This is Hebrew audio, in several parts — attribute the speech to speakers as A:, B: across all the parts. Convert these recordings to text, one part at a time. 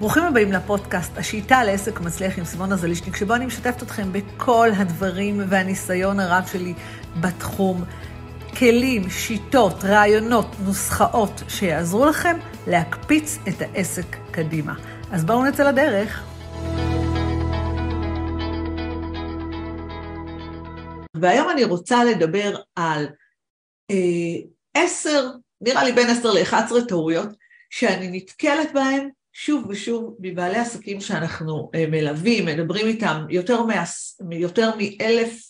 A: ברוכים הבאים לפודקאסט, השיטה לעסק מצליח עם סימונה זלישניק, שבו אני משתפת אתכם בכל הדברים והניסיון הרב שלי בתחום. כלים, שיטות, רעיונות, נוסחאות שיעזרו לכם להקפיץ את העסק קדימה. אז בואו נצא לדרך. והיום אני רוצה לדבר על אה, עשר, נראה לי בין עשר לאחת עשרה טעויות שאני נתקלת בהן שוב ושוב מבעלי עסקים שאנחנו אה, מלווים, מדברים איתם, יותר, מ- יותר מאלף,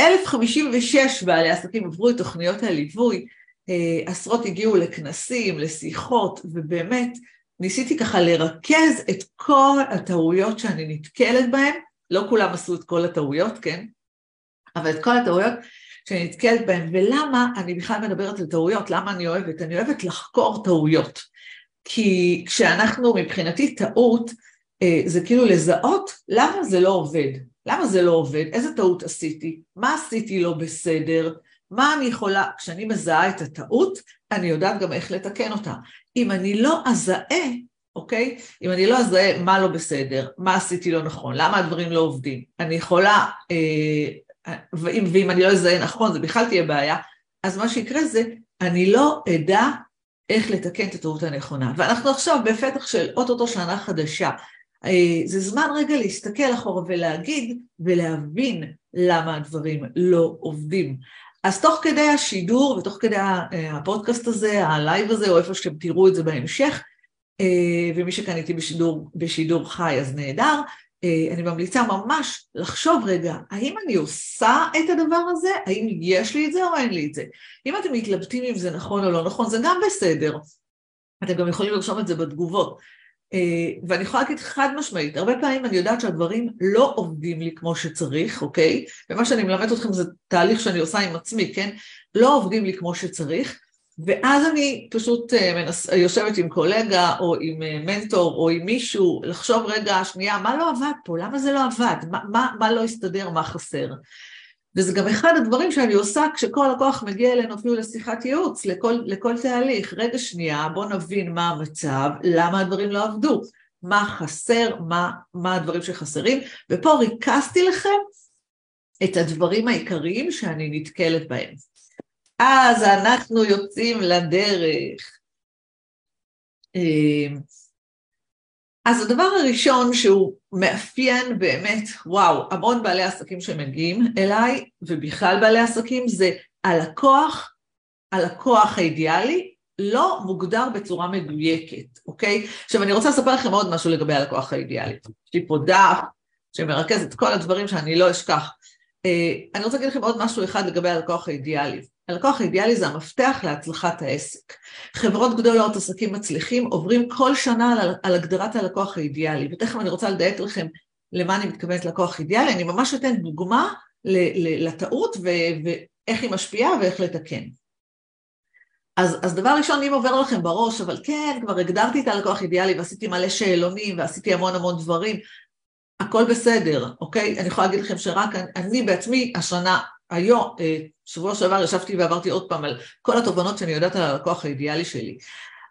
A: אלף חמישים ושש בעלי עסקים עברו את תוכניות הליווי, אה, עשרות הגיעו לכנסים, לשיחות, ובאמת ניסיתי ככה לרכז את כל הטעויות שאני נתקלת בהן, לא כולם עשו את כל הטעויות, כן? אבל את כל הטעויות שאני נתקלת בהן, ולמה אני בכלל מדברת על טעויות, למה אני אוהבת? אני אוהבת לחקור טעויות. כי כשאנחנו, מבחינתי טעות, אה, זה כאילו לזהות למה זה לא עובד, למה זה לא עובד, איזה טעות עשיתי, מה עשיתי לא בסדר, מה אני יכולה, כשאני מזהה את הטעות, אני יודעת גם איך לתקן אותה. אם אני לא אזהה, אוקיי? אם אני לא אזהה מה לא בסדר, מה עשיתי לא נכון, למה הדברים לא עובדים, אני יכולה, אה, ואם, ואם אני לא אזהה נכון, זה בכלל תהיה בעיה, אז מה שיקרה זה, אני לא אדע איך לתקן את הטעות הנכונה. ואנחנו עכשיו בפתח של אוטוטו שנה חדשה. אה, זה זמן רגע להסתכל אחורה ולהגיד ולהבין למה הדברים לא עובדים. אז תוך כדי השידור ותוך כדי אה, הפודקאסט הזה, הלייב הזה, או איפה שאתם תראו את זה בהמשך, אה, ומי שכאן איתי בשידור, בשידור חי אז נהדר, אני ממליצה ממש לחשוב רגע, האם אני עושה את הדבר הזה? האם יש לי את זה או אין לי את זה? אם אתם מתלבטים אם זה נכון או לא נכון, זה גם בסדר. אתם גם יכולים לרשום את זה בתגובות. ואני יכולה להגיד חד משמעית, הרבה פעמים אני יודעת שהדברים לא עובדים לי כמו שצריך, אוקיי? ומה שאני מלמדת אתכם זה תהליך שאני עושה עם עצמי, כן? לא עובדים לי כמו שצריך, ואז אני פשוט אה, מנס... יושבת עם קולגה או עם אה, מנטור או עם מישהו, לחשוב רגע, שנייה, מה לא עבד פה? למה זה לא עבד? מה, מה, מה לא הסתדר? מה חסר? וזה גם אחד הדברים שאני עושה כשכל לקוח מגיע אלינו אפילו לשיחת ייעוץ, לכל, לכל תהליך. רגע שנייה, בואו נבין מה המצב, למה הדברים לא עבדו, מה חסר, מה, מה הדברים שחסרים, ופה ריכזתי לכם את הדברים העיקריים שאני נתקלת בהם. אז אנחנו יוצאים לדרך. אמ, אז הדבר הראשון שהוא מאפיין באמת, וואו, המון בעלי עסקים שמגיעים אליי, ובכלל בעלי עסקים, זה הלקוח, הלקוח האידיאלי, לא מוגדר בצורה מדויקת, אוקיי? עכשיו אני רוצה לספר לכם עוד משהו לגבי הלקוח האידיאלי. יש לי פה דף שמרכז את כל הדברים שאני לא אשכח. אה, אני רוצה להגיד לכם עוד משהו אחד לגבי הלקוח האידיאלי. הלקוח האידיאלי זה המפתח להצלחת העסק. חברות גדולות, עסקים מצליחים, עוברים כל שנה על, על הגדרת הלקוח האידיאלי, ותכף אני רוצה לדייק לכם למה אני מתכוונת לקוח אידיאלי, אני ממש אתן דוגמה לטעות ואיך היא משפיעה ואיך לתקן. אז, אז דבר ראשון, אם עובר לכם בראש, אבל כן, כבר הגדרתי את הלקוח אידיאלי ועשיתי מלא שאלונים ועשיתי המון המון דברים, הכל בסדר, אוקיי? אני יכולה להגיד לכם שרק אני, אני בעצמי השנה היום, אה, שבוע שעבר ישבתי ועברתי עוד פעם על כל התובנות שאני יודעת על הלקוח האידיאלי שלי.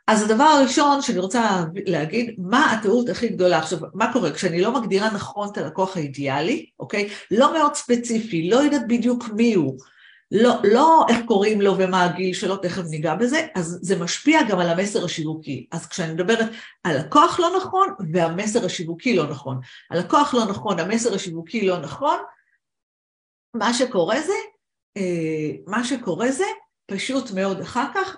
A: אז הדבר הראשון שאני רוצה להגיד, מה הטעות הכי גדולה? עכשיו, מה קורה? כשאני לא מגדירה נכון את הלקוח האידיאלי, אוקיי? לא מאוד ספציפי, לא יודעת בדיוק מי הוא, לא, לא איך קוראים לו ומה הגיל שלו, תכף ניגע בזה, אז זה משפיע גם על המסר השיווקי. אז כשאני מדברת על לקוח לא נכון והמסר השיווקי לא נכון. הלקוח לא נכון, המסר השיווקי לא נכון, מה שקורה זה, אה, מה שקורה זה, פשוט מאוד אחר כך,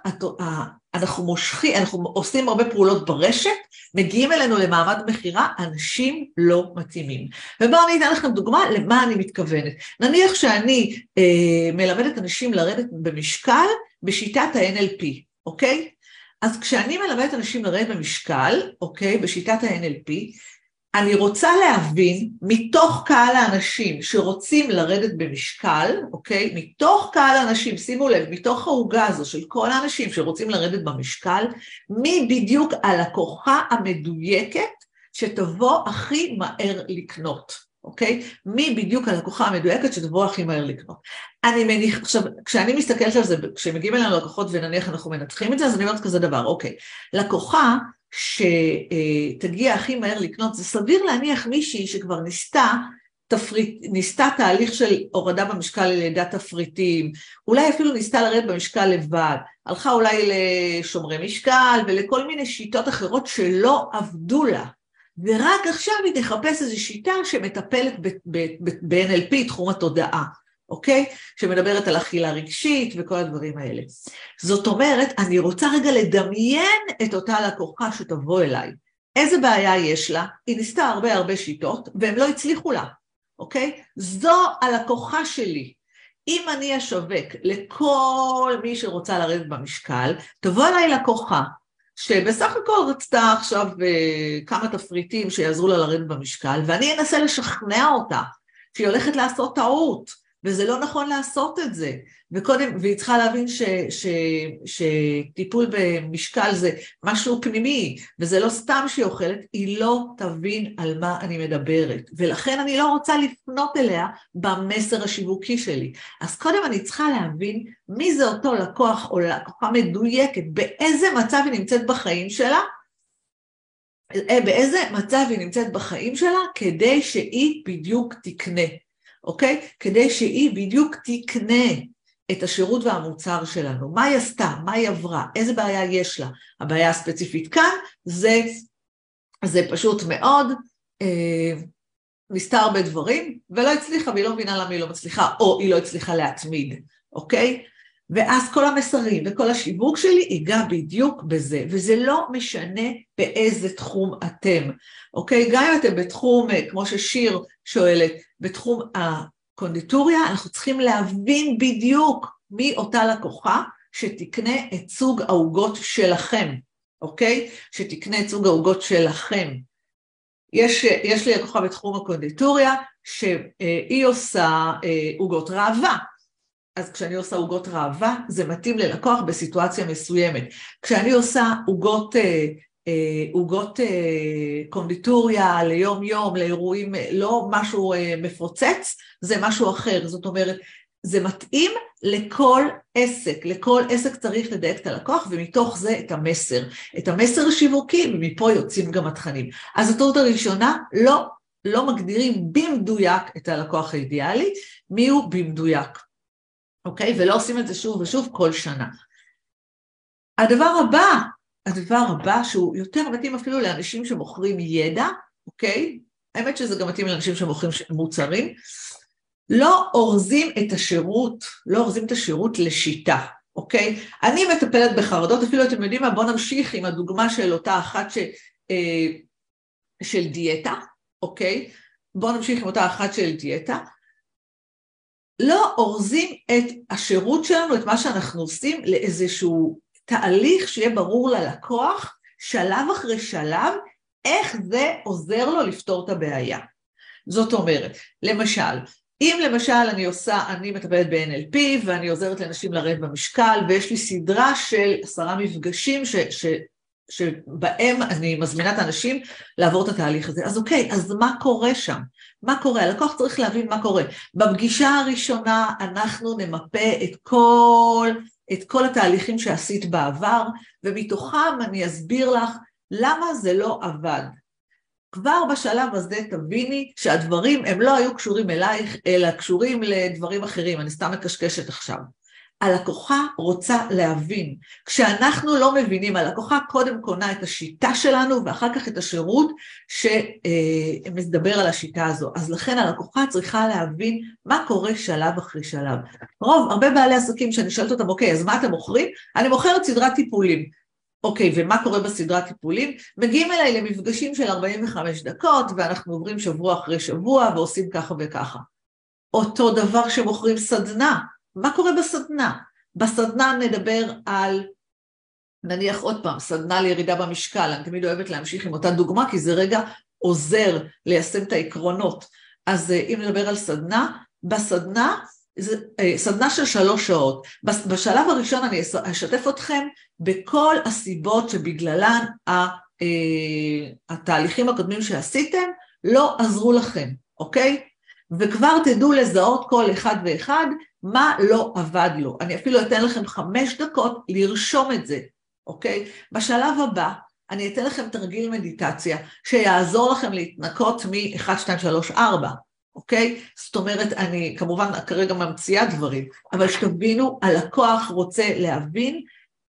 A: אנחנו מושכים, אנחנו עושים הרבה פעולות ברשת, מגיעים אלינו למעמד מכירה, אנשים לא מתאימים. ובואו אני אתן לכם דוגמה למה אני מתכוונת. נניח שאני אה, מלמדת אנשים לרדת במשקל בשיטת ה-NLP, אוקיי? אז כשאני מלמדת אנשים לרדת במשקל, אוקיי, בשיטת ה-NLP, אני רוצה להבין מתוך קהל האנשים שרוצים לרדת במשקל, אוקיי? מתוך קהל האנשים, שימו לב, מתוך העוגה הזו של כל האנשים שרוצים לרדת במשקל, מי בדיוק הלקוחה המדויקת שתבוא הכי מהר לקנות, אוקיי? מי בדיוק הלקוחה המדויקת שתבוא הכי מהר לקנות. אני מניח, עכשיו, כשאני מסתכלת על זה, כשמגיעים אלינו לקוחות ונניח אנחנו מנתחים את זה, אז אני אומרת כזה דבר, אוקיי, לקוחה שתגיע הכי מהר לקנות, זה סביר להניח מישהי שכבר ניסתה תפריט, ניסתה תהליך של הורדה במשקל על ידי תפריטים, אולי אפילו ניסתה לרדת במשקל לבד, הלכה אולי לשומרי משקל ולכל מיני שיטות אחרות שלא עבדו לה, ורק עכשיו היא תחפש איזו שיטה שמטפלת ב-NLP, תחום התודעה, אוקיי? שמדברת על אכילה רגשית וכל הדברים האלה. זאת אומרת, אני רוצה רגע לדמיין את אותה לקוחה שתבוא אליי. איזה בעיה יש לה? היא ניסתה הרבה הרבה שיטות והם לא הצליחו לה. אוקיי? זו הלקוחה שלי. אם אני אשווק לכל מי שרוצה לרדת במשקל, תבוא אליי לקוחה, שבסך הכל רצתה עכשיו uh, כמה תפריטים שיעזרו לה לרדת במשקל, ואני אנסה לשכנע אותה שהיא הולכת לעשות טעות, וזה לא נכון לעשות את זה. וקודם, והיא צריכה להבין ש, ש, שטיפול במשקל זה משהו פנימי, וזה לא סתם שהיא אוכלת, היא לא תבין על מה אני מדברת. ולכן אני לא רוצה לפנות אליה במסר השיווקי שלי. אז קודם אני צריכה להבין מי זה אותו לקוח או לקוחה מדויקת, באיזה מצב היא נמצאת בחיים שלה, אה, באיזה מצב היא נמצאת בחיים שלה, כדי שהיא בדיוק תקנה. אוקיי? כדי שהיא בדיוק תקנה את השירות והמוצר שלנו. מה היא עשתה? מה היא עברה? איזה בעיה יש לה? הבעיה הספציפית כאן זה, זה פשוט מאוד, אה, ניסתה הרבה דברים ולא הצליחה והיא לא מבינה למה היא לא מצליחה, או היא לא הצליחה להתמיד, אוקיי? ואז כל המסרים וכל השיווק שלי ייגע בדיוק בזה, וזה לא משנה באיזה תחום אתם, אוקיי? גם אם אתם בתחום, אה, כמו ששיר שואלת, בתחום הקונדיטוריה, אנחנו צריכים להבין בדיוק מי אותה לקוחה שתקנה את סוג העוגות שלכם, אוקיי? שתקנה את סוג העוגות שלכם. יש, יש לי לקוחה בתחום הקונדיטוריה שהיא עושה אה, עוגות ראווה, אז כשאני עושה עוגות ראווה, זה מתאים ללקוח בסיטואציה מסוימת. כשאני עושה עוגות אה, אה, אה, קונדיטוריה ליום יום, לאירועים, לא משהו מפוצץ, זה משהו אחר. זאת אומרת, זה מתאים לכל עסק, לכל עסק צריך לדייק את הלקוח ומתוך זה את המסר, את המסר השיווקי ומפה יוצאים גם התכנים. אז הטעות הראשונה, לא, לא מגדירים במדויק את הלקוח האידיאלי, מי הוא במדויק. אוקיי? ולא עושים את זה שוב ושוב כל שנה. הדבר הבא, הדבר הבא שהוא יותר מתאים אפילו לאנשים שמוכרים ידע, אוקיי? האמת שזה גם מתאים לאנשים שמוכרים מוצרים, לא אורזים את השירות, לא אורזים את השירות לשיטה, אוקיי? אני מטפלת בחרדות, אפילו אתם יודעים מה, בואו נמשיך עם הדוגמה של אותה אחת ש, אה, של דיאטה, אוקיי? בואו נמשיך עם אותה אחת של דיאטה. לא אורזים את השירות שלנו, את מה שאנחנו עושים, לאיזשהו תהליך שיהיה ברור ללקוח, שלב אחרי שלב, איך זה עוזר לו לפתור את הבעיה. זאת אומרת, למשל, אם למשל אני עושה, אני מטפלת ב-NLP ואני עוזרת לאנשים לרדת במשקל ויש לי סדרה של עשרה מפגשים ש, שבהם אני מזמינה את האנשים לעבור את התהליך הזה. אז אוקיי, אז מה קורה שם? מה קורה? הלקוח צריך להבין מה קורה. בפגישה הראשונה אנחנו נמפה את כל, את כל התהליכים שעשית בעבר, ומתוכם אני אסביר לך למה זה לא עבד. כבר בשלב הזה תביני שהדברים הם לא היו קשורים אלייך, אלא קשורים לדברים אחרים, אני סתם מקשקשת עכשיו. הלקוחה רוצה להבין. כשאנחנו לא מבינים, הלקוחה קודם קונה את השיטה שלנו ואחר כך את השירות שמדבר על השיטה הזו. אז לכן הלקוחה צריכה להבין מה קורה שלב אחרי שלב. רוב, הרבה בעלי עסקים שאני שואלת אותם, אוקיי, אז מה אתם מוכרים? אני מוכרת סדרת טיפולים. אוקיי, ומה קורה בסדרת טיפולים? מגיעים אליי למפגשים של 45 דקות ואנחנו עוברים שבוע אחרי שבוע ועושים ככה וככה. אותו דבר שמוכרים סדנה. מה קורה בסדנה? בסדנה נדבר על, נניח עוד פעם, סדנה לירידה במשקל, אני תמיד אוהבת להמשיך עם אותה דוגמה, כי זה רגע עוזר ליישם את העקרונות. אז אה, אם נדבר על סדנה, בסדנה, זה, אה, סדנה של שלוש שעות. בשלב הראשון אני אשתף אתכם בכל הסיבות שבגללן אה, התהליכים הקודמים שעשיתם לא עזרו לכם, אוקיי? וכבר תדעו לזהות כל אחד ואחד מה לא עבד לו. אני אפילו אתן לכם חמש דקות לרשום את זה, אוקיי? בשלב הבא, אני אתן לכם תרגיל מדיטציה שיעזור לכם להתנקות מ-1, 2, 3, 4, אוקיי? זאת אומרת, אני כמובן כרגע ממציאה דברים, אבל שתבינו, הלקוח רוצה להבין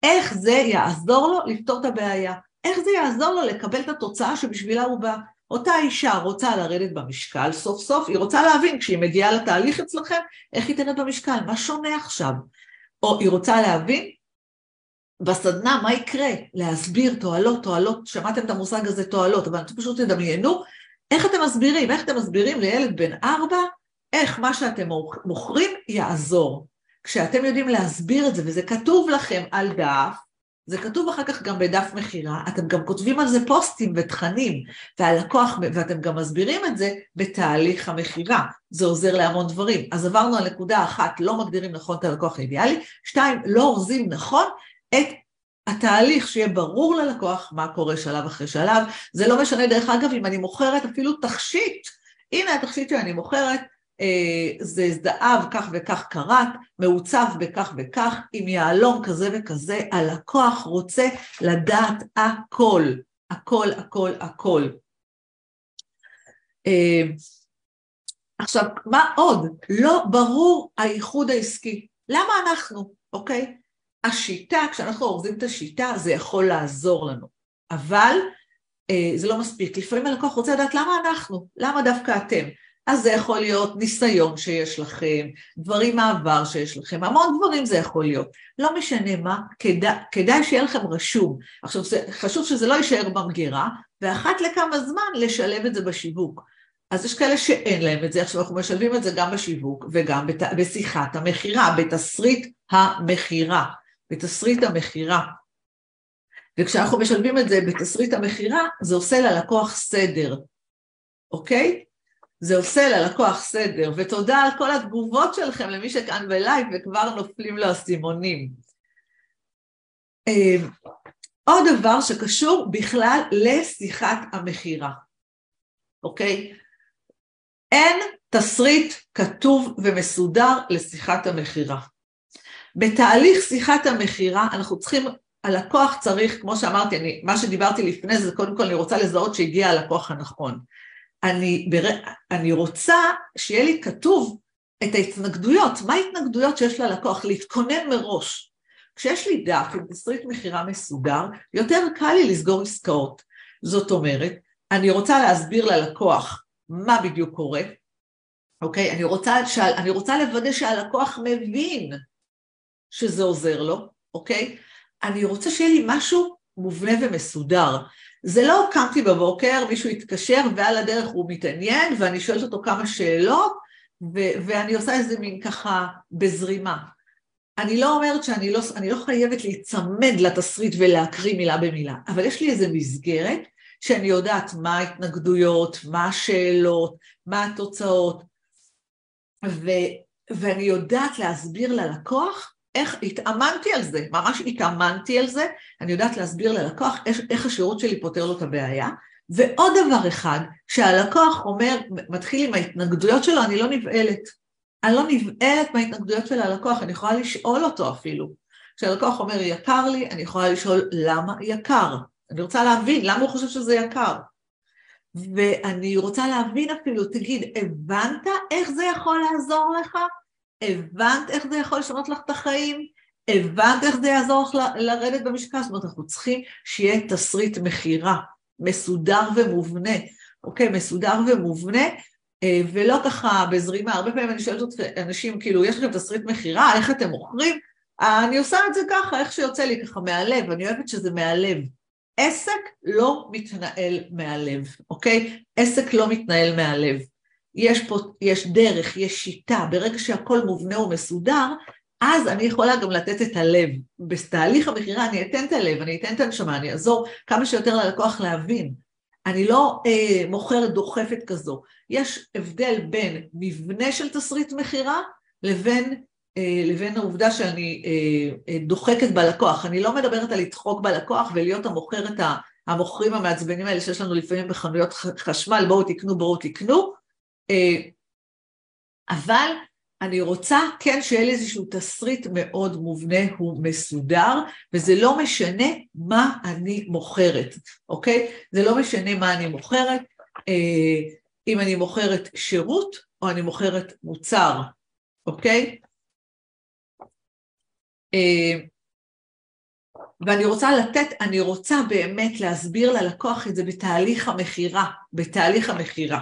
A: איך זה יעזור לו לפתור את הבעיה, איך זה יעזור לו לקבל את התוצאה שבשבילה הוא בא. אותה אישה רוצה לרדת במשקל סוף סוף, היא רוצה להבין כשהיא מגיעה לתהליך אצלכם, איך היא תרד במשקל, מה שונה עכשיו? או היא רוצה להבין בסדנה מה יקרה, להסביר תועלות, תועלות, שמעתם את המושג הזה תועלות, אבל אתם פשוט תדמיינו, איך אתם מסבירים, איך אתם מסבירים לילד בן ארבע, איך מה שאתם מוכרים יעזור. כשאתם יודעים להסביר את זה, וזה כתוב לכם על דף, זה כתוב אחר כך גם בדף מכירה, אתם גם כותבים על זה פוסטים ותכנים, והלקוח, ואתם גם מסבירים את זה בתהליך המכירה, זה עוזר להמון דברים. אז עברנו על נקודה אחת, לא מגדירים נכון את הלקוח האידיאלי, שתיים, לא אורזים נכון את התהליך שיהיה ברור ללקוח מה קורה שלב אחרי שלב, זה לא משנה דרך אגב אם אני מוכרת אפילו תכשיט, הנה התכשיט שאני מוכרת, זה זהב כך וכך קראט, מעוצב בכך וכך, עם יהלום כזה וכזה, הלקוח רוצה לדעת הכל, הכל, הכל, הכל. אה, עכשיו, מה עוד? לא ברור הייחוד העסקי. למה אנחנו, אוקיי? השיטה, כשאנחנו אורזים את השיטה, זה יכול לעזור לנו, אבל אה, זה לא מספיק. לפעמים הלקוח רוצה לדעת למה אנחנו, למה דווקא אתם. אז זה יכול להיות ניסיון שיש לכם, דברים מעבר שיש לכם, המון דברים זה יכול להיות. לא משנה מה, כדאי, כדאי שיהיה לכם רשום. עכשיו, זה, חשוב שזה לא יישאר במגירה, ואחת לכמה זמן לשלב את זה בשיווק. אז יש כאלה שאין להם את זה, עכשיו אנחנו משלבים את זה גם בשיווק וגם בת, בשיחת המכירה, בתסריט המכירה, בתסריט המכירה. וכשאנחנו משלבים את זה בתסריט המכירה, זה עושה ללקוח סדר, אוקיי? זה עושה ללקוח סדר, ותודה על כל התגובות שלכם למי שכאן בלייב וכבר נופלים לו אסימונים. אה, עוד דבר שקשור בכלל לשיחת המכירה, אוקיי? אין תסריט כתוב ומסודר לשיחת המכירה. בתהליך שיחת המכירה אנחנו צריכים, הלקוח צריך, כמו שאמרתי, אני, מה שדיברתי לפני זה, קודם כל אני רוצה לזהות שהגיע הלקוח הנכון. אני, בר... אני רוצה שיהיה לי כתוב את ההתנגדויות, מה ההתנגדויות שיש ללקוח, להתכונן מראש. כשיש לי דף עם תסריט מכירה מסודר, יותר קל לי לסגור עסקאות. זאת אומרת, אני רוצה להסביר ללקוח מה בדיוק קורה, אוקיי? אני רוצה, שה... אני רוצה לוודא שהלקוח מבין שזה עוזר לו, אוקיי? אני רוצה שיהיה לי משהו מובנה ומסודר. זה לא קמתי בבוקר, מישהו התקשר ועל הדרך הוא מתעניין ואני שואלת אותו כמה שאלות ו- ואני עושה איזה מין ככה בזרימה. אני לא אומרת שאני לא, לא חייבת להיצמד לתסריט ולהקריא מילה במילה, אבל יש לי איזה מסגרת שאני יודעת מה ההתנגדויות, מה השאלות, מה התוצאות, ו- ואני יודעת להסביר ללקוח איך התאמנתי על זה, ממש התאמנתי על זה, אני יודעת להסביר ללקוח איך, איך השירות שלי פותר לו את הבעיה. ועוד דבר אחד, שהלקוח אומר, מתחיל עם ההתנגדויות שלו, אני לא נבהלת. אני לא נבהלת מההתנגדויות של הלקוח, אני יכולה לשאול אותו אפילו. כשהלקוח אומר יקר לי, אני יכולה לשאול למה יקר. אני רוצה להבין למה הוא חושב שזה יקר. ואני רוצה להבין אפילו, תגיד, הבנת איך זה יכול לעזור לך? הבנת איך זה יכול לשנות לך את החיים? הבנת איך זה יעזור לך לרדת במשקל? זאת אומרת, אנחנו צריכים שיהיה תסריט מכירה, מסודר ומובנה, אוקיי? מסודר ומובנה, אה, ולא ככה בזרימה. הרבה פעמים אני שואלת אנשים, כאילו, יש לכם תסריט מכירה, איך אתם מוכרים? אני עושה את זה ככה, איך שיוצא לי, ככה מהלב, אני אוהבת שזה מהלב. עסק לא מתנהל מהלב, אוקיי? עסק לא מתנהל מהלב. יש פה, יש דרך, יש שיטה, ברגע שהכל מובנה ומסודר, אז אני יכולה גם לתת את הלב. בתהליך המכירה אני אתן את הלב, אני אתן את הנשמה, אני אעזור כמה שיותר ללקוח להבין. אני לא אה, מוכרת דוחפת כזו. יש הבדל בין מבנה של תסריט מכירה לבין, אה, לבין העובדה שאני אה, אה, דוחקת בלקוח. אני לא מדברת על לדחוק בלקוח ולהיות המוכרת, המוכרים המעצבנים האלה שיש לנו לפעמים בחנויות חשמל, בואו תקנו, בואו תקנו, אבל אני רוצה כן שיהיה לי איזשהו תסריט מאוד מובנה, הוא מסודר, וזה לא משנה מה אני מוכרת, אוקיי? זה לא משנה מה אני מוכרת, אה, אם אני מוכרת שירות או אני מוכרת מוצר, אוקיי? אה, ואני רוצה לתת, אני רוצה באמת להסביר ללקוח את זה בתהליך המכירה, בתהליך המכירה.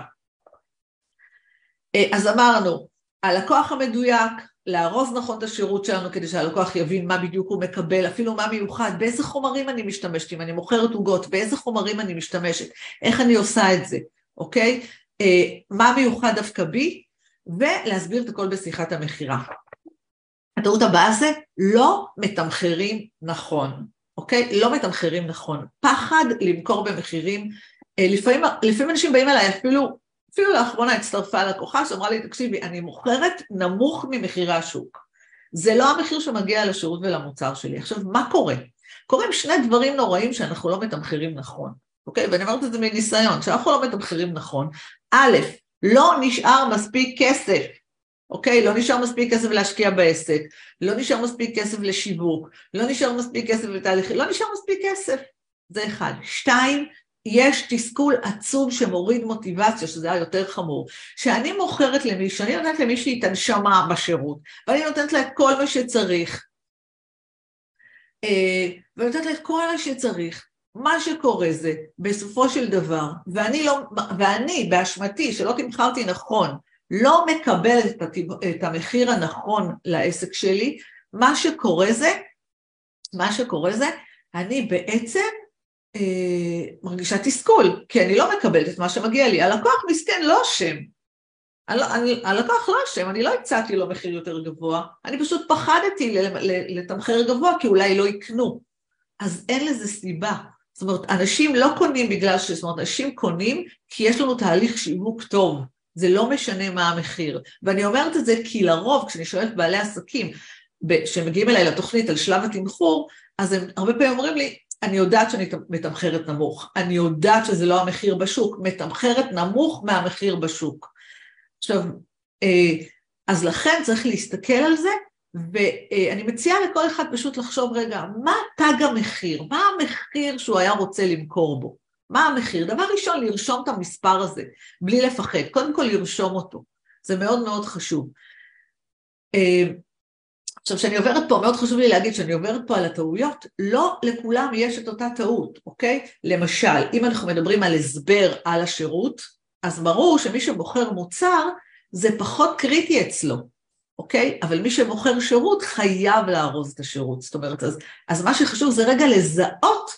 A: אה, אז אמרנו, הלקוח המדויק, לארוז נכון את השירות שלנו כדי שהלקוח יבין מה בדיוק הוא מקבל, אפילו מה מיוחד, באיזה חומרים אני משתמשת, אם אני מוכרת עוגות, באיזה חומרים אני משתמשת, איך אני עושה את זה, אוקיי? אה, מה מיוחד דווקא בי, ולהסביר את הכל בשיחת המכירה. הטעות הבאה זה לא מתמחרים נכון, אוקיי? לא מתמחרים נכון. פחד למכור במחירים, אה, לפעמים, לפעמים אנשים באים אליי אפילו אפילו לאחרונה הצטרפה לקוחה שאמרה לי, תקשיבי, אני מוכרת נמוך ממחירי השוק. זה לא המחיר שמגיע לשירות ולמוצר שלי. עכשיו, מה קורה? קורים שני דברים נוראים שאנחנו לא מתמחרים נכון, אוקיי? ואני אומרת את זה מניסיון, שאנחנו לא מתמחרים נכון. א', לא נשאר מספיק כסף, אוקיי? לא נשאר מספיק כסף להשקיע בעסק, לא נשאר מספיק כסף לשיווק, לא נשאר מספיק כסף לתהליכים, לא נשאר מספיק כסף. זה אחד. שתיים, יש תסכול עצום שמוריד מוטיבציה, שזה היה יותר חמור. שאני מוכרת למישהו, אני נותנת למישהי את הנשמה בשירות, ואני נותנת לה את כל מה שצריך, אה, ואני נותנת לה את כל מה שצריך, מה שקורה זה, בסופו של דבר, ואני, לא, ואני באשמתי, שלא תמכרתי נכון, לא מקבלת את המחיר הנכון לעסק שלי, מה שקורה זה, מה שקורה זה, אני בעצם מרגישה תסכול, כי אני לא מקבלת את מה שמגיע לי. הלקוח מסכן לא אשם. הלקוח לא אשם, אני לא הצעתי לו מחיר יותר גבוה, אני פשוט פחדתי לתמחר גבוה כי אולי לא יקנו. אז אין לזה סיבה. זאת אומרת, אנשים לא קונים בגלל ש... זאת אומרת, אנשים קונים כי יש לנו תהליך שיווק טוב. זה לא משנה מה המחיר. ואני אומרת את זה כי לרוב, כשאני שואלת בעלי עסקים, שמגיעים אליי לתוכנית על שלב התמחור, אז הם הרבה פעמים אומרים לי, אני יודעת שאני מתמחרת נמוך, אני יודעת שזה לא המחיר בשוק, מתמחרת נמוך מהמחיר בשוק. עכשיו, אה, אז לכן צריך להסתכל על זה, ואני מציעה לכל אחד פשוט לחשוב רגע, מה תג המחיר? מה המחיר שהוא היה רוצה למכור בו? מה המחיר? דבר ראשון, לרשום את המספר הזה, בלי לפחד. קודם כל לרשום אותו, זה מאוד מאוד חשוב. עכשיו, כשאני עוברת פה, מאוד חשוב לי להגיד שאני עוברת פה על הטעויות, לא לכולם יש את אותה טעות, אוקיי? למשל, אם אנחנו מדברים על הסבר על השירות, אז ברור שמי שמוכר מוצר זה פחות קריטי אצלו, אוקיי? אבל מי שמוכר שירות חייב לארוז את השירות. זאת אומרת, אז, אז מה שחשוב זה רגע לזהות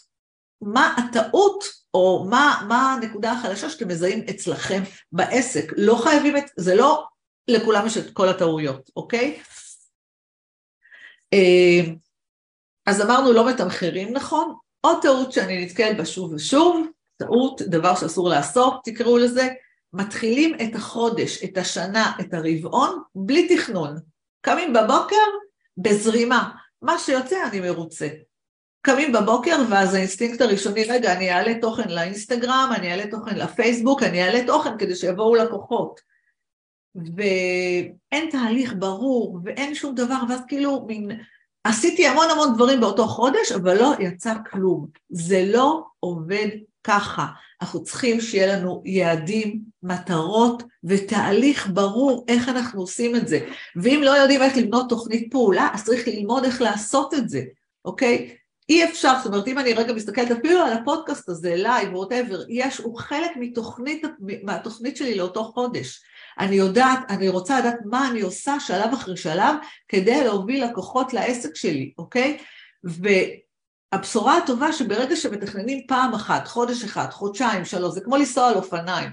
A: מה הטעות או מה, מה הנקודה החלשה שאתם מזהים אצלכם בעסק. לא חייבים את, זה לא לכולם יש את כל הטעויות, אוקיי? אה, אז אמרנו לא מתמחרים נכון, עוד טעות שאני נתקלת בה שוב ושוב, טעות, דבר שאסור לעשות, תקראו לזה, מתחילים את החודש, את השנה, את הרבעון, בלי תכנון. קמים בבוקר בזרימה, מה שיוצא אני מרוצה. קמים בבוקר ואז האינסטינקט הראשוני, רגע, אני אעלה תוכן לאינסטגרם, אני אעלה תוכן לפייסבוק, אני אעלה תוכן כדי שיבואו לקוחות. ואין תהליך ברור ואין שום דבר, ואז כאילו מין, עשיתי המון המון דברים באותו חודש, אבל לא יצא כלום. זה לא עובד ככה. אנחנו צריכים שיהיה לנו יעדים, מטרות ותהליך ברור איך אנחנו עושים את זה. ואם לא יודעים איך לבנות תוכנית פעולה, אז צריך ללמוד איך לעשות את זה, אוקיי? אי אפשר, זאת אומרת, אם אני רגע מסתכלת אפילו על הפודקאסט הזה, לייב, whatever, יש, הוא חלק מתוכנית, מהתוכנית שלי לאותו חודש. אני יודעת, אני רוצה לדעת מה אני עושה שלב אחרי שלב כדי להוביל לקוחות לעסק שלי, אוקיי? והבשורה הטובה שברגע שמתכננים פעם אחת, חודש אחד, חודשיים, שלוש, זה כמו לנסוע על אופניים.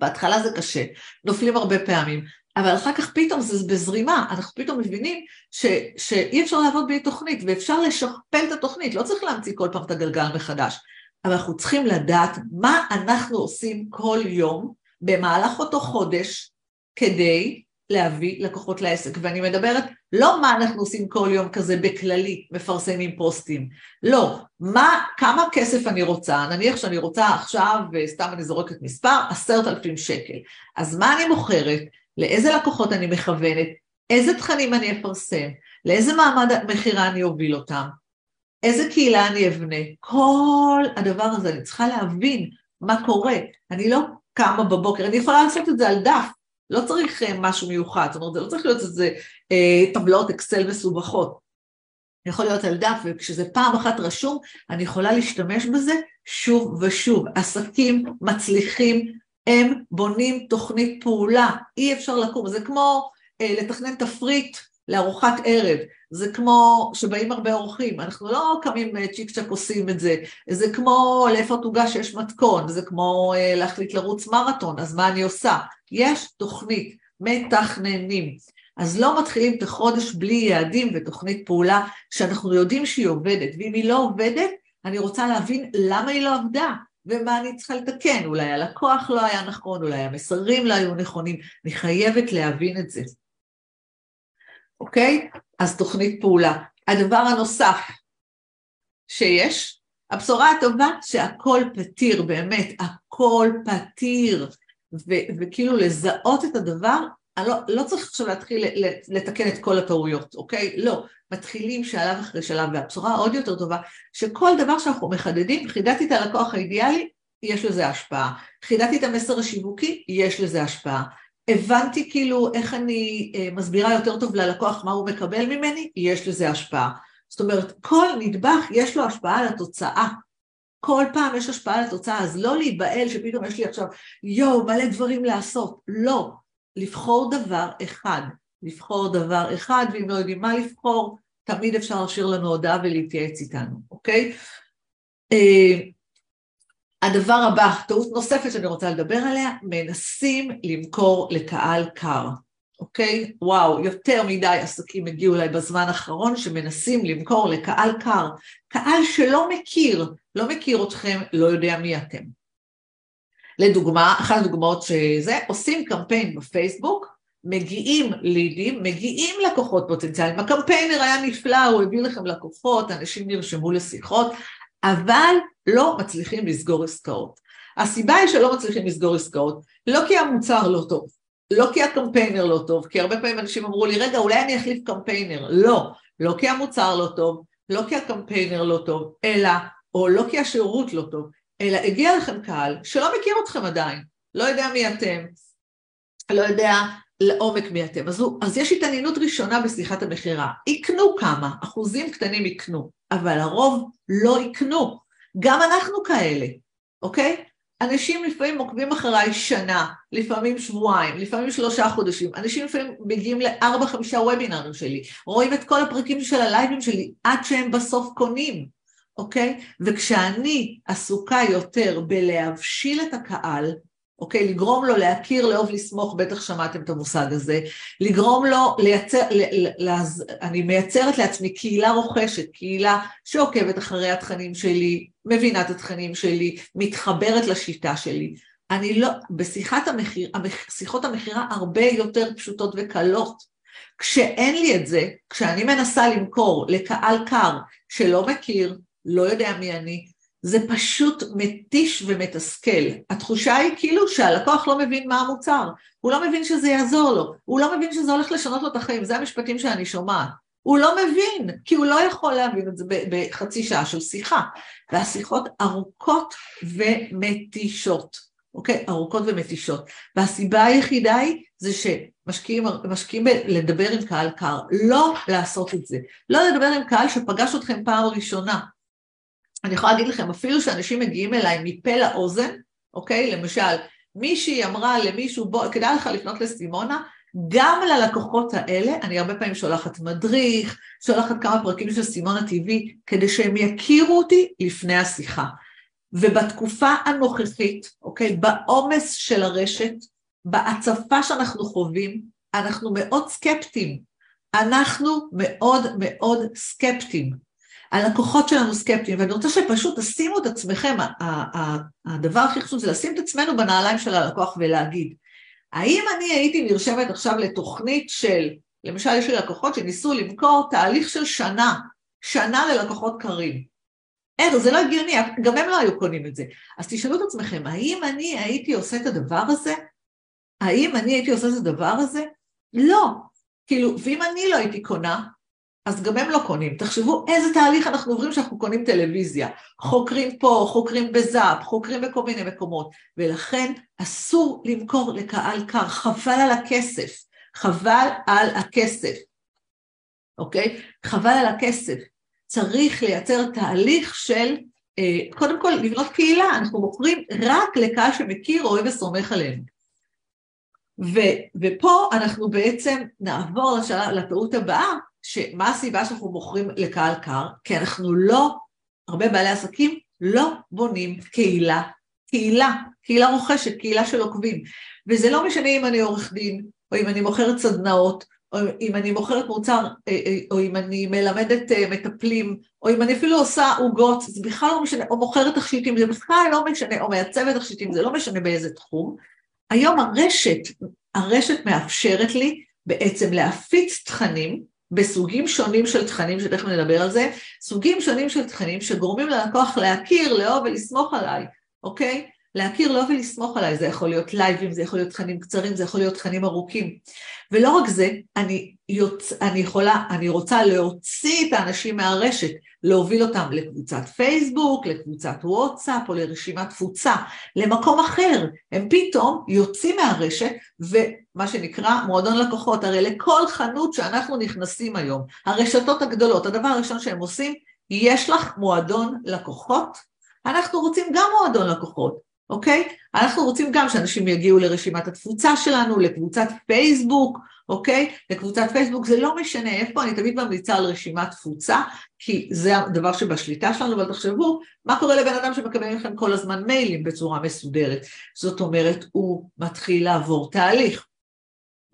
A: בהתחלה זה קשה, נופלים הרבה פעמים, אבל אחר כך פתאום זה בזרימה, אנחנו פתאום מבינים ש, שאי אפשר לעבוד בלי תוכנית ואפשר לשכפל את התוכנית, לא צריך להמציא כל פעם את הגלגל מחדש, אבל אנחנו צריכים לדעת מה אנחנו עושים כל יום במהלך אותו חודש כדי להביא לקוחות לעסק. ואני מדברת לא מה אנחנו עושים כל יום כזה בכללי, מפרסמים פוסטים, לא, מה, כמה כסף אני רוצה, נניח שאני רוצה עכשיו, וסתם אני זורקת מספר, עשרת אלפים שקל, אז מה אני מוכרת? לאיזה לקוחות אני מכוונת, איזה תכנים אני אפרסם, לאיזה מעמד מכירה אני אוביל אותם, איזה קהילה אני אבנה, כל הדבר הזה, אני צריכה להבין מה קורה. אני לא קמה בבוקר, אני יכולה לעשות את זה על דף, לא צריך אה, משהו מיוחד, זאת אומרת, זה לא צריך להיות איזה אה, טבלאות אקסל מסובכות. יכול להיות על דף, וכשזה פעם אחת רשום, אני יכולה להשתמש בזה שוב ושוב. עסקים מצליחים, הם בונים תוכנית פעולה, אי אפשר לקום, זה כמו אה, לתכנן תפריט לארוחת ערב, זה כמו שבאים הרבה אורחים, אנחנו לא קמים אה, צ'יק צ'ק עושים את זה, זה כמו לאיפה תוגש שיש מתכון, זה כמו אה, להחליט לרוץ מרתון, אז מה אני עושה? יש תוכנית, מתכננים. אז לא מתחילים את החודש בלי יעדים ותוכנית פעולה שאנחנו יודעים שהיא עובדת, ואם היא לא עובדת, אני רוצה להבין למה היא לא עבדה, ומה אני צריכה לתקן, אולי הלקוח לא היה נכון, אולי המסרים לא היו נכונים, אני חייבת להבין את זה. אוקיי? אז תוכנית פעולה. הדבר הנוסף שיש, הבשורה הטובה שהכל פתיר, באמת, הכל פתיר, ו- וכאילו לזהות את הדבר, לא, לא צריך עכשיו להתחיל לתקן את כל הטעויות, אוקיי? לא, מתחילים שלב אחרי שלב, והבשורה העוד יותר טובה, שכל דבר שאנחנו מחדדים, חידדתי את הלקוח האידיאלי, יש לזה השפעה. חידדתי את המסר השיווקי, יש לזה השפעה. הבנתי כאילו איך אני אה, מסבירה יותר טוב ללקוח מה הוא מקבל ממני, יש לזה השפעה. זאת אומרת, כל נדבך יש לו השפעה על התוצאה. כל פעם יש השפעה על התוצאה, אז לא להיבהל שפתאום יש לי עכשיו יואו מלא דברים לעשות, לא, לבחור דבר אחד, לבחור דבר אחד, ואם לא יודעים מה לבחור, תמיד אפשר להשאיר לנו הודעה ולהתייעץ איתנו, אוקיי? הדבר הבא, טעות נוספת שאני רוצה לדבר עליה, מנסים למכור לקהל קר, אוקיי? וואו, יותר מדי עסקים הגיעו אליי בזמן האחרון שמנסים למכור לקהל קר, קהל שלא מכיר, לא מכיר אתכם, לא יודע מי אתם. לדוגמה, אחת הדוגמאות שזה, עושים קמפיין בפייסבוק, מגיעים לידים, מגיעים לקוחות פוטנציאליים, הקמפיינר היה נפלא, הוא הביא לכם לקוחות, אנשים נרשמו לשיחות, אבל לא מצליחים לסגור עסקאות. הסיבה היא שלא מצליחים לסגור עסקאות, לא כי המוצר לא טוב, לא כי הקמפיינר לא טוב, כי הרבה פעמים אנשים אמרו לי, רגע, אולי אני אחליף קמפיינר. לא, לא כי המוצר לא טוב, לא כי הקמפיינר לא טוב, אלא, או לא כי השירות לא טוב, אלא הגיע לכם קהל שלא מכיר אתכם עדיין, לא יודע מי אתם, לא יודע לעומק מי אתם. אז, הוא, אז יש התעניינות ראשונה בשיחת המכירה. יקנו כמה, אחוזים קטנים יקנו, אבל הרוב לא יקנו. גם אנחנו כאלה, אוקיי? אנשים לפעמים עוקבים אחריי שנה, לפעמים שבועיים, לפעמים שלושה חודשים, אנשים לפעמים מגיעים לארבע חמישה וובינרים שלי, רואים את כל הפרקים של הלייבים שלי עד שהם בסוף קונים, אוקיי? וכשאני עסוקה יותר בלהבשיל את הקהל, אוקיי? לגרום לו להכיר, לאהוב, לסמוך, בטח שמעתם את המושג הזה, לגרום לו לייצר, ל, ל, לז, אני מייצרת לעצמי קהילה רוכשת, קהילה שעוקבת אחרי התכנים שלי, מבינה את התכנים שלי, מתחברת לשיטה שלי. אני לא, בשיחת המחיר, שיחות המכירה הרבה יותר פשוטות וקלות. כשאין לי את זה, כשאני מנסה למכור לקהל קר שלא מכיר, לא יודע מי אני, זה פשוט מתיש ומתסכל. התחושה היא כאילו שהלקוח לא מבין מה המוצר, הוא לא מבין שזה יעזור לו, הוא לא מבין שזה הולך לשנות לו את החיים, זה המשפטים שאני שומעת. הוא לא מבין, כי הוא לא יכול להבין את זה בחצי שעה של שיחה. והשיחות ארוכות ומתישות, אוקיי? ארוכות ומתישות. והסיבה היחידה היא זה שמשקיעים לדבר עם קהל קר, לא לעשות את זה. לא לדבר עם קהל שפגש אתכם פעם ראשונה, אני יכולה להגיד לכם, אפילו שאנשים מגיעים אליי מפה לאוזן, אוקיי? למשל, מישהי אמרה למישהו, בוא, כדאי לך לפנות לסימונה, גם ללקוחות האלה, אני הרבה פעמים שולחת מדריך, שולחת כמה פרקים של סימונה TV, כדי שהם יכירו אותי לפני השיחה. ובתקופה הנוכחית, אוקיי, בעומס של הרשת, בהצפה שאנחנו חווים, אנחנו מאוד סקפטיים. אנחנו מאוד מאוד סקפטיים. הלקוחות שלנו סקפטיים, ואני רוצה שפשוט תשימו את עצמכם, הדבר הכי חשוב זה לשים את עצמנו בנעליים של הלקוח ולהגיד, האם אני הייתי נרשמת עכשיו לתוכנית של, למשל יש לי לקוחות שניסו למכור תהליך של שנה, שנה ללקוחות קרים. אין, זה לא הגיוני, גם הם לא היו קונים את זה. אז תשאלו את עצמכם, האם אני הייתי עושה את הדבר הזה? האם אני הייתי עושה את הדבר הזה? לא. כאילו, ואם אני לא הייתי קונה, אז גם הם לא קונים. תחשבו איזה תהליך אנחנו עוברים כשאנחנו קונים טלוויזיה. חוקרים פה, חוקרים בזאפ, חוקרים בכל מיני מקומות. ולכן אסור למכור לקהל קר, חבל על הכסף. חבל על הכסף, אוקיי? חבל על הכסף. צריך לייצר תהליך של, אה, קודם כל לבנות קהילה, אנחנו מוכרים רק לקהל שמכיר, אוהב וסומך עלינו. ו, ופה אנחנו בעצם נעבור לשאלה, לטעות הבאה, שמה הסיבה שאנחנו מוכרים לקהל קר? כי אנחנו לא, הרבה בעלי עסקים לא בונים קהילה, קהילה, קהילה רוכשת, קהילה של עוקבים. וזה לא משנה אם אני עורך דין, או אם אני מוכרת סדנאות, או אם אני מוכרת מוצר, אה, אה, או אם אני מלמדת אה, מטפלים, או אם אני אפילו עושה עוגות, זה בכלל לא משנה, או מוכרת תכשיטים, זה בכלל לא משנה, או מעצבת תכשיטים, זה לא משנה באיזה תחום. היום הרשת, הרשת מאפשרת לי בעצם להפיץ תכנים בסוגים שונים של תכנים, שתכף נדבר על זה, סוגים שונים של תכנים שגורמים ללקוח להכיר, לאהוב ולסמוך עליי, אוקיי? להכיר לו ולסמוך עליי, זה יכול להיות לייבים, זה יכול להיות תכנים קצרים, זה יכול להיות תכנים ארוכים. ולא רק זה, אני, יוצ... אני יכולה, אני רוצה להוציא את האנשים מהרשת, להוביל אותם לקבוצת פייסבוק, לקבוצת וואטסאפ או לרשימת תפוצה, למקום אחר. הם פתאום יוצאים מהרשת ומה שנקרא מועדון לקוחות. הרי לכל חנות שאנחנו נכנסים היום, הרשתות הגדולות, הדבר הראשון שהם עושים, יש לך מועדון לקוחות? אנחנו רוצים גם מועדון לקוחות. אוקיי? אנחנו רוצים גם שאנשים יגיעו לרשימת התפוצה שלנו, לקבוצת פייסבוק, אוקיי? לקבוצת פייסבוק זה לא משנה איפה, אני תמיד ממליצה על רשימת תפוצה, כי זה הדבר שבשליטה שלנו, אבל תחשבו, מה קורה לבן אדם שמקבל מכם כל הזמן מיילים בצורה מסודרת? זאת אומרת, הוא מתחיל לעבור תהליך.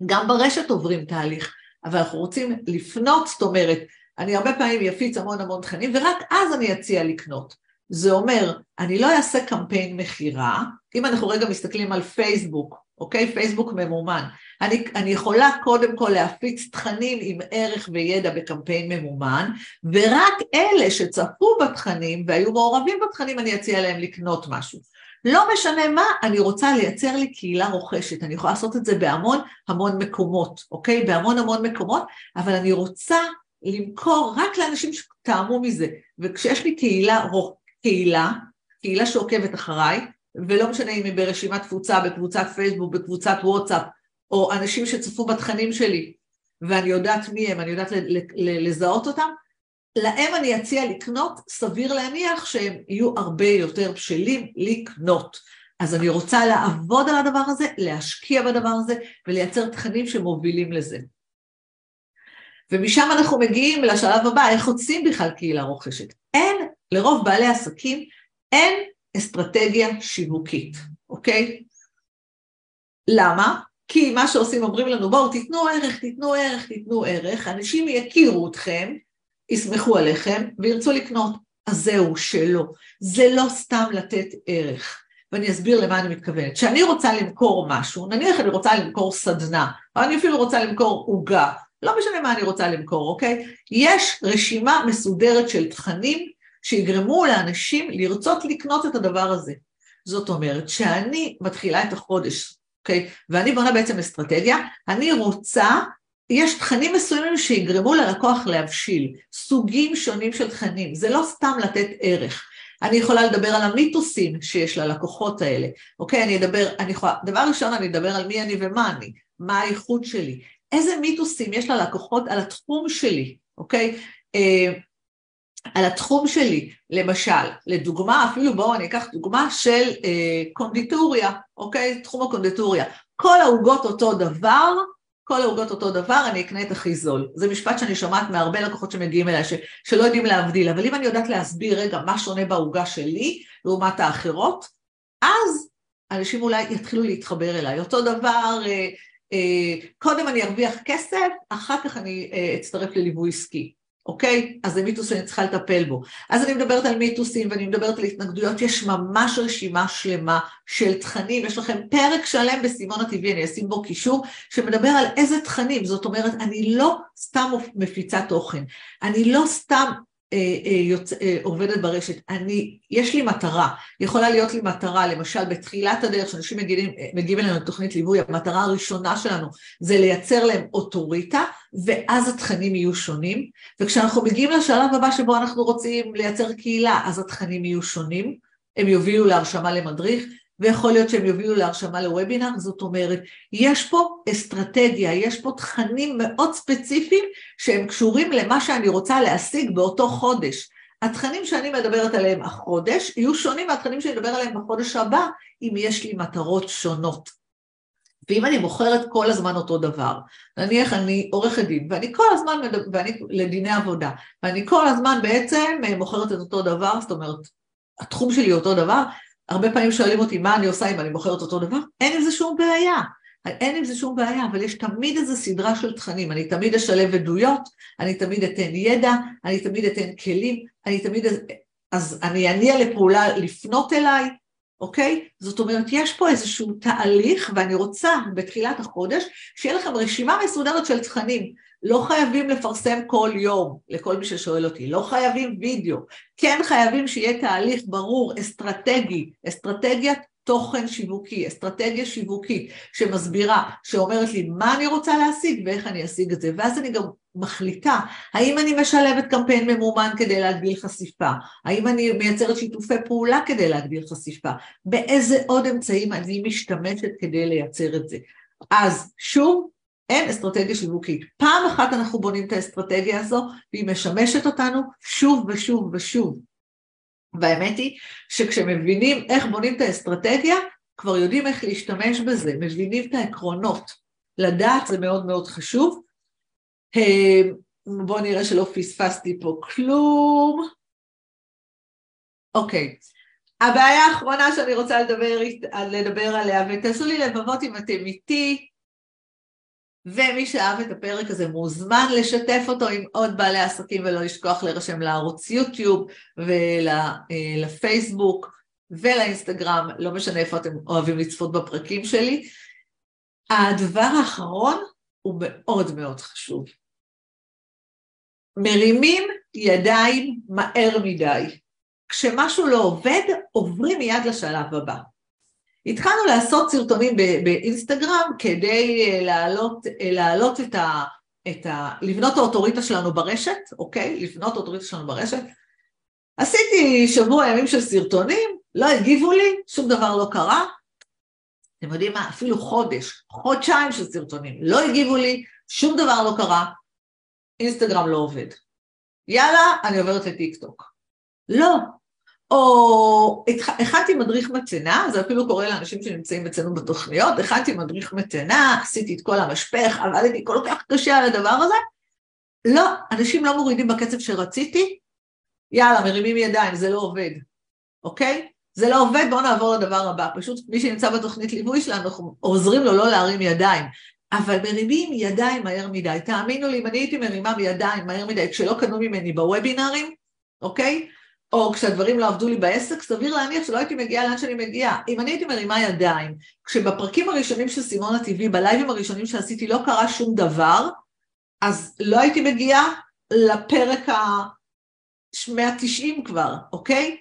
A: גם ברשת עוברים תהליך, אבל אנחנו רוצים לפנות, זאת אומרת, אני הרבה פעמים אפיץ המון המון תכנים, ורק אז אני אציע לקנות. זה אומר, אני לא אעשה קמפיין מכירה, אם אנחנו רגע מסתכלים על פייסבוק, אוקיי? פייסבוק ממומן. אני, אני יכולה קודם כל להפיץ תכנים עם ערך וידע בקמפיין ממומן, ורק אלה שצפו בתכנים והיו מעורבים בתכנים, אני אציע להם לקנות משהו. לא משנה מה, אני רוצה לייצר לי קהילה רוכשת, אני יכולה לעשות את זה בהמון המון מקומות, אוקיי? בהמון המון מקומות, אבל אני רוצה למכור רק לאנשים שטעמו מזה, וכשיש לי קהילה קהילה, קהילה שעוקבת אחריי, ולא משנה אם היא ברשימת תפוצה, בקבוצת פייסבוק, בקבוצת וואטסאפ, או אנשים שצפו בתכנים שלי, ואני יודעת מי הם, אני יודעת לזהות אותם, להם אני אציע לקנות, סביר להניח שהם יהיו הרבה יותר בשלים לקנות. אז אני רוצה לעבוד על הדבר הזה, להשקיע בדבר הזה ולייצר תכנים שמובילים לזה. ומשם אנחנו מגיעים לשלב הבא, איך עושים בכלל קהילה רוכשת. לרוב בעלי עסקים אין אסטרטגיה שיווקית, אוקיי? למה? כי מה שעושים, אומרים לנו, בואו תיתנו ערך, תיתנו ערך, תיתנו ערך, אנשים יכירו אתכם, יסמכו עליכם וירצו לקנות. אז זהו, שלא. זה לא סתם לתת ערך. ואני אסביר למה אני מתכוונת. כשאני רוצה למכור משהו, נניח אני רוצה למכור סדנה, או אני אפילו רוצה למכור עוגה, לא משנה מה אני רוצה למכור, אוקיי? יש רשימה מסודרת של תכנים שיגרמו לאנשים לרצות לקנות את הדבר הזה. זאת אומרת, שאני מתחילה את החודש, אוקיי? ואני בונה בעצם אסטרטגיה, אני רוצה, יש תכנים מסוימים שיגרמו ללקוח להבשיל, סוגים שונים של תכנים, זה לא סתם לתת ערך. אני יכולה לדבר על המיתוסים שיש ללקוחות האלה, אוקיי? אני אדבר, אני יכולה, דבר ראשון אני אדבר על מי אני ומה אני, מה האיכות שלי, איזה מיתוסים יש ללקוחות על התחום שלי, אוקיי? על התחום שלי, למשל, לדוגמה, אפילו בואו אני אקח דוגמה של אה, קונדיטוריה, אוקיי? תחום הקונדיטוריה. כל העוגות אותו דבר, כל העוגות אותו דבר, אני אקנה את הכי זול. זה משפט שאני שומעת מהרבה לקוחות שמגיעים אליי, ש, שלא יודעים להבדיל, אבל אם אני יודעת להסביר רגע מה שונה בעוגה שלי לעומת האחרות, אז אנשים אולי יתחילו להתחבר אליי. אותו דבר, אה, אה, קודם אני ארוויח כסף, אחר כך אני אה, אצטרף לליווי עסקי. אוקיי? אז זה מיתוס שאני צריכה לטפל בו. אז אני מדברת על מיתוסים ואני מדברת על התנגדויות, יש ממש רשימה שלמה של תכנים, יש לכם פרק שלם בסימון הטבעי, אני אשים בו קישור, שמדבר על איזה תכנים, זאת אומרת, אני לא סתם מפיצה תוכן, אני לא סתם אה, אה, יוצ... אה, עובדת ברשת, אני, יש לי מטרה, יכולה להיות לי מטרה, למשל בתחילת הדרך, כשאנשים מגיעים, מגיעים אלינו לתוכנית ליווי, המטרה הראשונה שלנו זה לייצר להם אוטוריטה, ואז התכנים יהיו שונים, וכשאנחנו מגיעים לשלב הבא שבו אנחנו רוצים לייצר קהילה, אז התכנים יהיו שונים, הם יובילו להרשמה למדריך, ויכול להיות שהם יובילו להרשמה לוובינר, זאת אומרת, יש פה אסטרטגיה, יש פה תכנים מאוד ספציפיים שהם קשורים למה שאני רוצה להשיג באותו חודש. התכנים שאני מדברת עליהם החודש יהיו שונים מהתכנים שאני אדבר עליהם בחודש הבא, אם יש לי מטרות שונות. ואם אני מוכרת כל הזמן אותו דבר, נניח אני עורכת דין, ואני כל הזמן, מדבר, ואני לדיני עבודה, ואני כל הזמן בעצם מוכרת את אותו דבר, זאת אומרת, התחום שלי אותו דבר, הרבה פעמים שואלים אותי מה אני עושה אם אני מוכרת אותו דבר, אין עם זה שום בעיה, אין עם זה שום בעיה, אבל יש תמיד איזו סדרה של תכנים, אני תמיד אשלב עדויות, אני תמיד אתן ידע, אני תמיד אתן כלים, אני תמיד, אז אני אניע לפעולה לפנות אליי, אוקיי? זאת אומרת, יש פה איזשהו תהליך, ואני רוצה בתחילת החודש שיהיה לכם רשימה מסודרת של תכנים. לא חייבים לפרסם כל יום, לכל מי ששואל אותי, לא חייבים וידאו, כן חייבים שיהיה תהליך ברור, אסטרטגי, אסטרטגיית תוכן שיווקי, אסטרטגיה שיווקית שמסבירה, שאומרת לי מה אני רוצה להשיג ואיך אני אשיג את זה, ואז אני גם מחליטה האם אני משלבת קמפיין ממומן כדי להגדיל חשיפה, האם אני מייצרת שיתופי פעולה כדי להגדיל חשיפה, באיזה עוד אמצעים אני משתמשת כדי לייצר את זה. אז שוב, אין אסטרטגיה שיווקית. פעם אחת אנחנו בונים את האסטרטגיה הזו, והיא משמשת אותנו שוב ושוב ושוב. והאמת היא שכשמבינים איך בונים את האסטרטגיה, כבר יודעים איך להשתמש בזה, מבינים את העקרונות. לדעת זה מאוד מאוד חשוב. אה, בואו נראה שלא פספסתי פה כלום. אוקיי, הבעיה האחרונה שאני רוצה לדבר, לדבר עליה, ותעשו לי לבבות אם אתם איתי, ומי שאהב את הפרק הזה מוזמן לשתף אותו עם עוד בעלי עסקים ולא לשכוח להירשם לערוץ יוטיוב ולפייסבוק ולאינסטגרם, לא משנה איפה אתם אוהבים לצפות בפרקים שלי. הדבר האחרון הוא מאוד מאוד חשוב. מרימים ידיים מהר מדי. כשמשהו לא עובד, עוברים מיד לשלב הבא. התחלנו לעשות סרטונים באינסטגרם כדי אה, להעלות, אה, להעלות את ה... את ה... לבנות האוטוריטה שלנו ברשת, אוקיי? לבנות האוטוריטה שלנו ברשת. עשיתי שבוע ימים של סרטונים, לא הגיבו לי, שום דבר לא קרה. אתם יודעים מה? אפילו חודש, חודשיים של סרטונים, לא הגיבו לי, שום דבר לא קרה, אינסטגרם לא עובד. יאללה, אני עוברת לטיקטוק. לא, או הכנתי מדריך מתנה, זה אפילו קורה לאנשים שנמצאים אצלנו בתוכניות, הכנתי מדריך מתנה, עשיתי את כל המשפך, עבדתי כל כך קשה על הדבר הזה, לא, אנשים לא מורידים בקצב שרציתי, יאללה, מרימים ידיים, זה לא עובד, אוקיי? זה לא עובד, בואו נעבור לדבר הבא. פשוט מי שנמצא בתוכנית ליווי שלנו, אנחנו עוזרים לו לא להרים ידיים. אבל מרימים ידיים מהר מדי. תאמינו לי, אם אני הייתי מרימה ידיים מהר מדי, כשלא קנו ממני בוובינרים, אוקיי? או כשהדברים לא עבדו לי בעסק, סביר להניח שלא הייתי מגיעה לאן שאני מגיעה. אם אני הייתי מרימה ידיים, כשבפרקים הראשונים של סימון הטבעי, בלייבים הראשונים שעשיתי לא קרה שום דבר, אז לא הייתי מגיעה לפרק ה-190 כבר, אוקיי?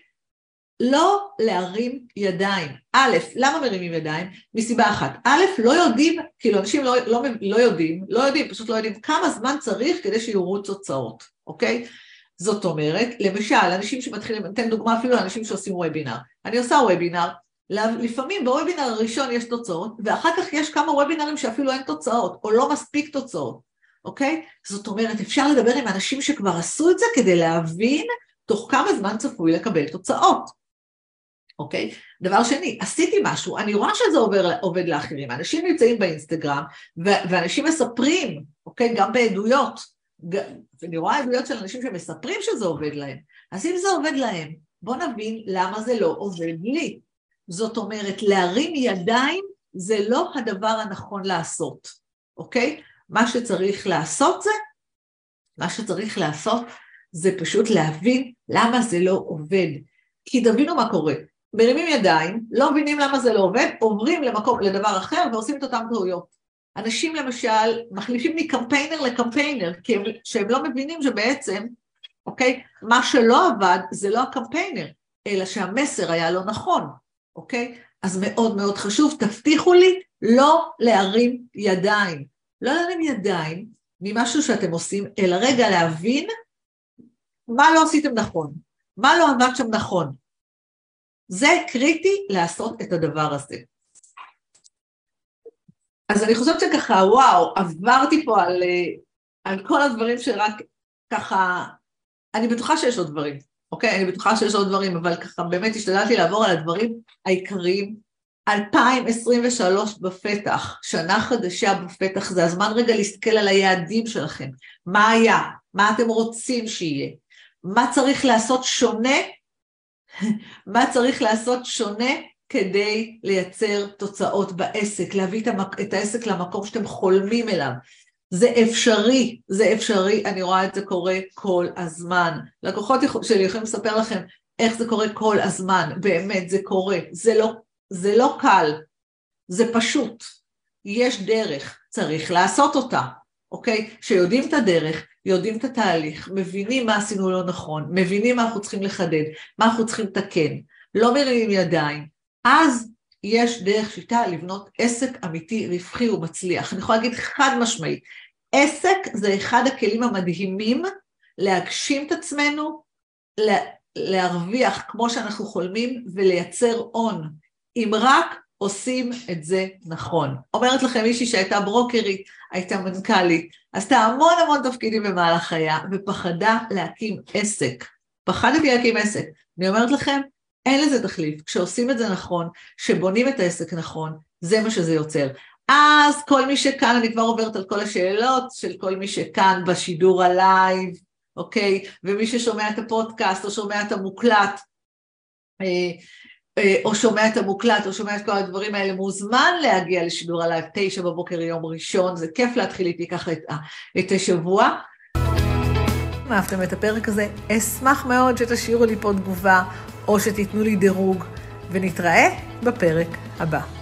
A: לא להרים ידיים. א', למה מרימים ידיים? מסיבה אחת. א', לא יודעים, כאילו אנשים לא, לא, לא יודעים, לא יודעים, פשוט לא יודעים כמה זמן צריך כדי שיורו תוצאות, אוקיי? זאת אומרת, למשל, אנשים שמתחילים, אתן דוגמה אפילו לאנשים שעושים וובינר. אני עושה וובינר, לפעמים בוובינר הראשון יש תוצאות, ואחר כך יש כמה וובינרים שאפילו אין תוצאות, או לא מספיק תוצאות, אוקיי? זאת אומרת, אפשר לדבר עם אנשים שכבר עשו את זה כדי להבין תוך כמה זמן צפוי לקבל תוצאות, אוקיי? דבר שני, עשיתי משהו, אני רואה שזה עובר, עובד לאחרים, אנשים נמצאים באינסטגרם, ואנשים מספרים, אוקיי? גם בעדויות, ואני רואה עדויות של אנשים שמספרים שזה עובד להם, אז אם זה עובד להם, בואו נבין למה זה לא עובד לי. זאת אומרת, להרים ידיים זה לא הדבר הנכון לעשות, אוקיי? מה שצריך לעשות זה, מה שצריך לעשות זה פשוט להבין למה זה לא עובד. כי תבינו מה קורה, מרימים ידיים, לא מבינים למה זה לא עובד, עוברים למקום, לדבר אחר ועושים את אותן טעויות. אנשים למשל מחליפים מקמפיינר לקמפיינר, כי הם, שהם לא מבינים שבעצם אוקיי? מה שלא עבד זה לא הקמפיינר, אלא שהמסר היה לא נכון, אוקיי? אז מאוד מאוד חשוב, תבטיחו לי לא להרים ידיים. לא להרים ידיים ממשהו שאתם עושים, אלא רגע להבין מה לא עשיתם נכון, מה לא עבד שם נכון. זה קריטי לעשות את הדבר הזה. אז אני חושבת שככה, וואו, עברתי פה על, אה, על כל הדברים שרק ככה, אני בטוחה שיש עוד דברים, אוקיי? אני בטוחה שיש עוד דברים, אבל ככה באמת השתדלתי לעבור על הדברים העיקריים. 2023 בפתח, שנה חדשה בפתח, זה הזמן רגע להסתכל על היעדים שלכם. מה היה? מה אתם רוצים שיהיה? מה צריך לעשות שונה? מה צריך לעשות שונה כדי לייצר תוצאות בעסק, להביא את העסק למקום שאתם חולמים אליו. זה אפשרי, זה אפשרי, אני רואה את זה קורה כל הזמן. לקוחות שלי יכולים לספר לכם איך זה קורה כל הזמן, באמת, זה קורה. זה לא, זה לא קל, זה פשוט. יש דרך, צריך לעשות אותה, אוקיי? שיודעים את הדרך, יודעים את התהליך, מבינים מה עשינו לא נכון, מבינים מה אנחנו צריכים לחדד, מה אנחנו צריכים לתקן, לא מרימים ידיים, אז יש דרך שיטה לבנות עסק אמיתי, רווחי ומצליח. אני יכולה להגיד חד משמעית, עסק זה אחד הכלים המדהימים להגשים את עצמנו, להרוויח כמו שאנחנו חולמים ולייצר הון, אם רק עושים את זה נכון. אומרת לכם מישהי שהייתה ברוקרית, הייתה מנכ"לית, עשתה המון המון תפקידים במהלך חייה ופחדה להקים עסק. פחדתי להקים עסק. אני אומרת לכם, אין לזה תחליף. כשעושים את זה נכון, כשבונים את העסק נכון, זה מה שזה יוצר. אז כל מי שכאן, אני כבר עוברת על כל השאלות של כל מי שכאן בשידור הלייב, אוקיי? ומי ששומע את הפודקאסט או שומע את המוקלט, אה, אה, או שומע את המוקלט או שומע את כל הדברים האלה, מוזמן להגיע לשידור הלייב תשע בבוקר יום ראשון, זה כיף להתחיל איתי ככה את, את השבוע. אם אהבתם את הפרק הזה, אשמח מאוד שתשאירו לי פה תגובה או שתיתנו לי דירוג, ונתראה בפרק הבא.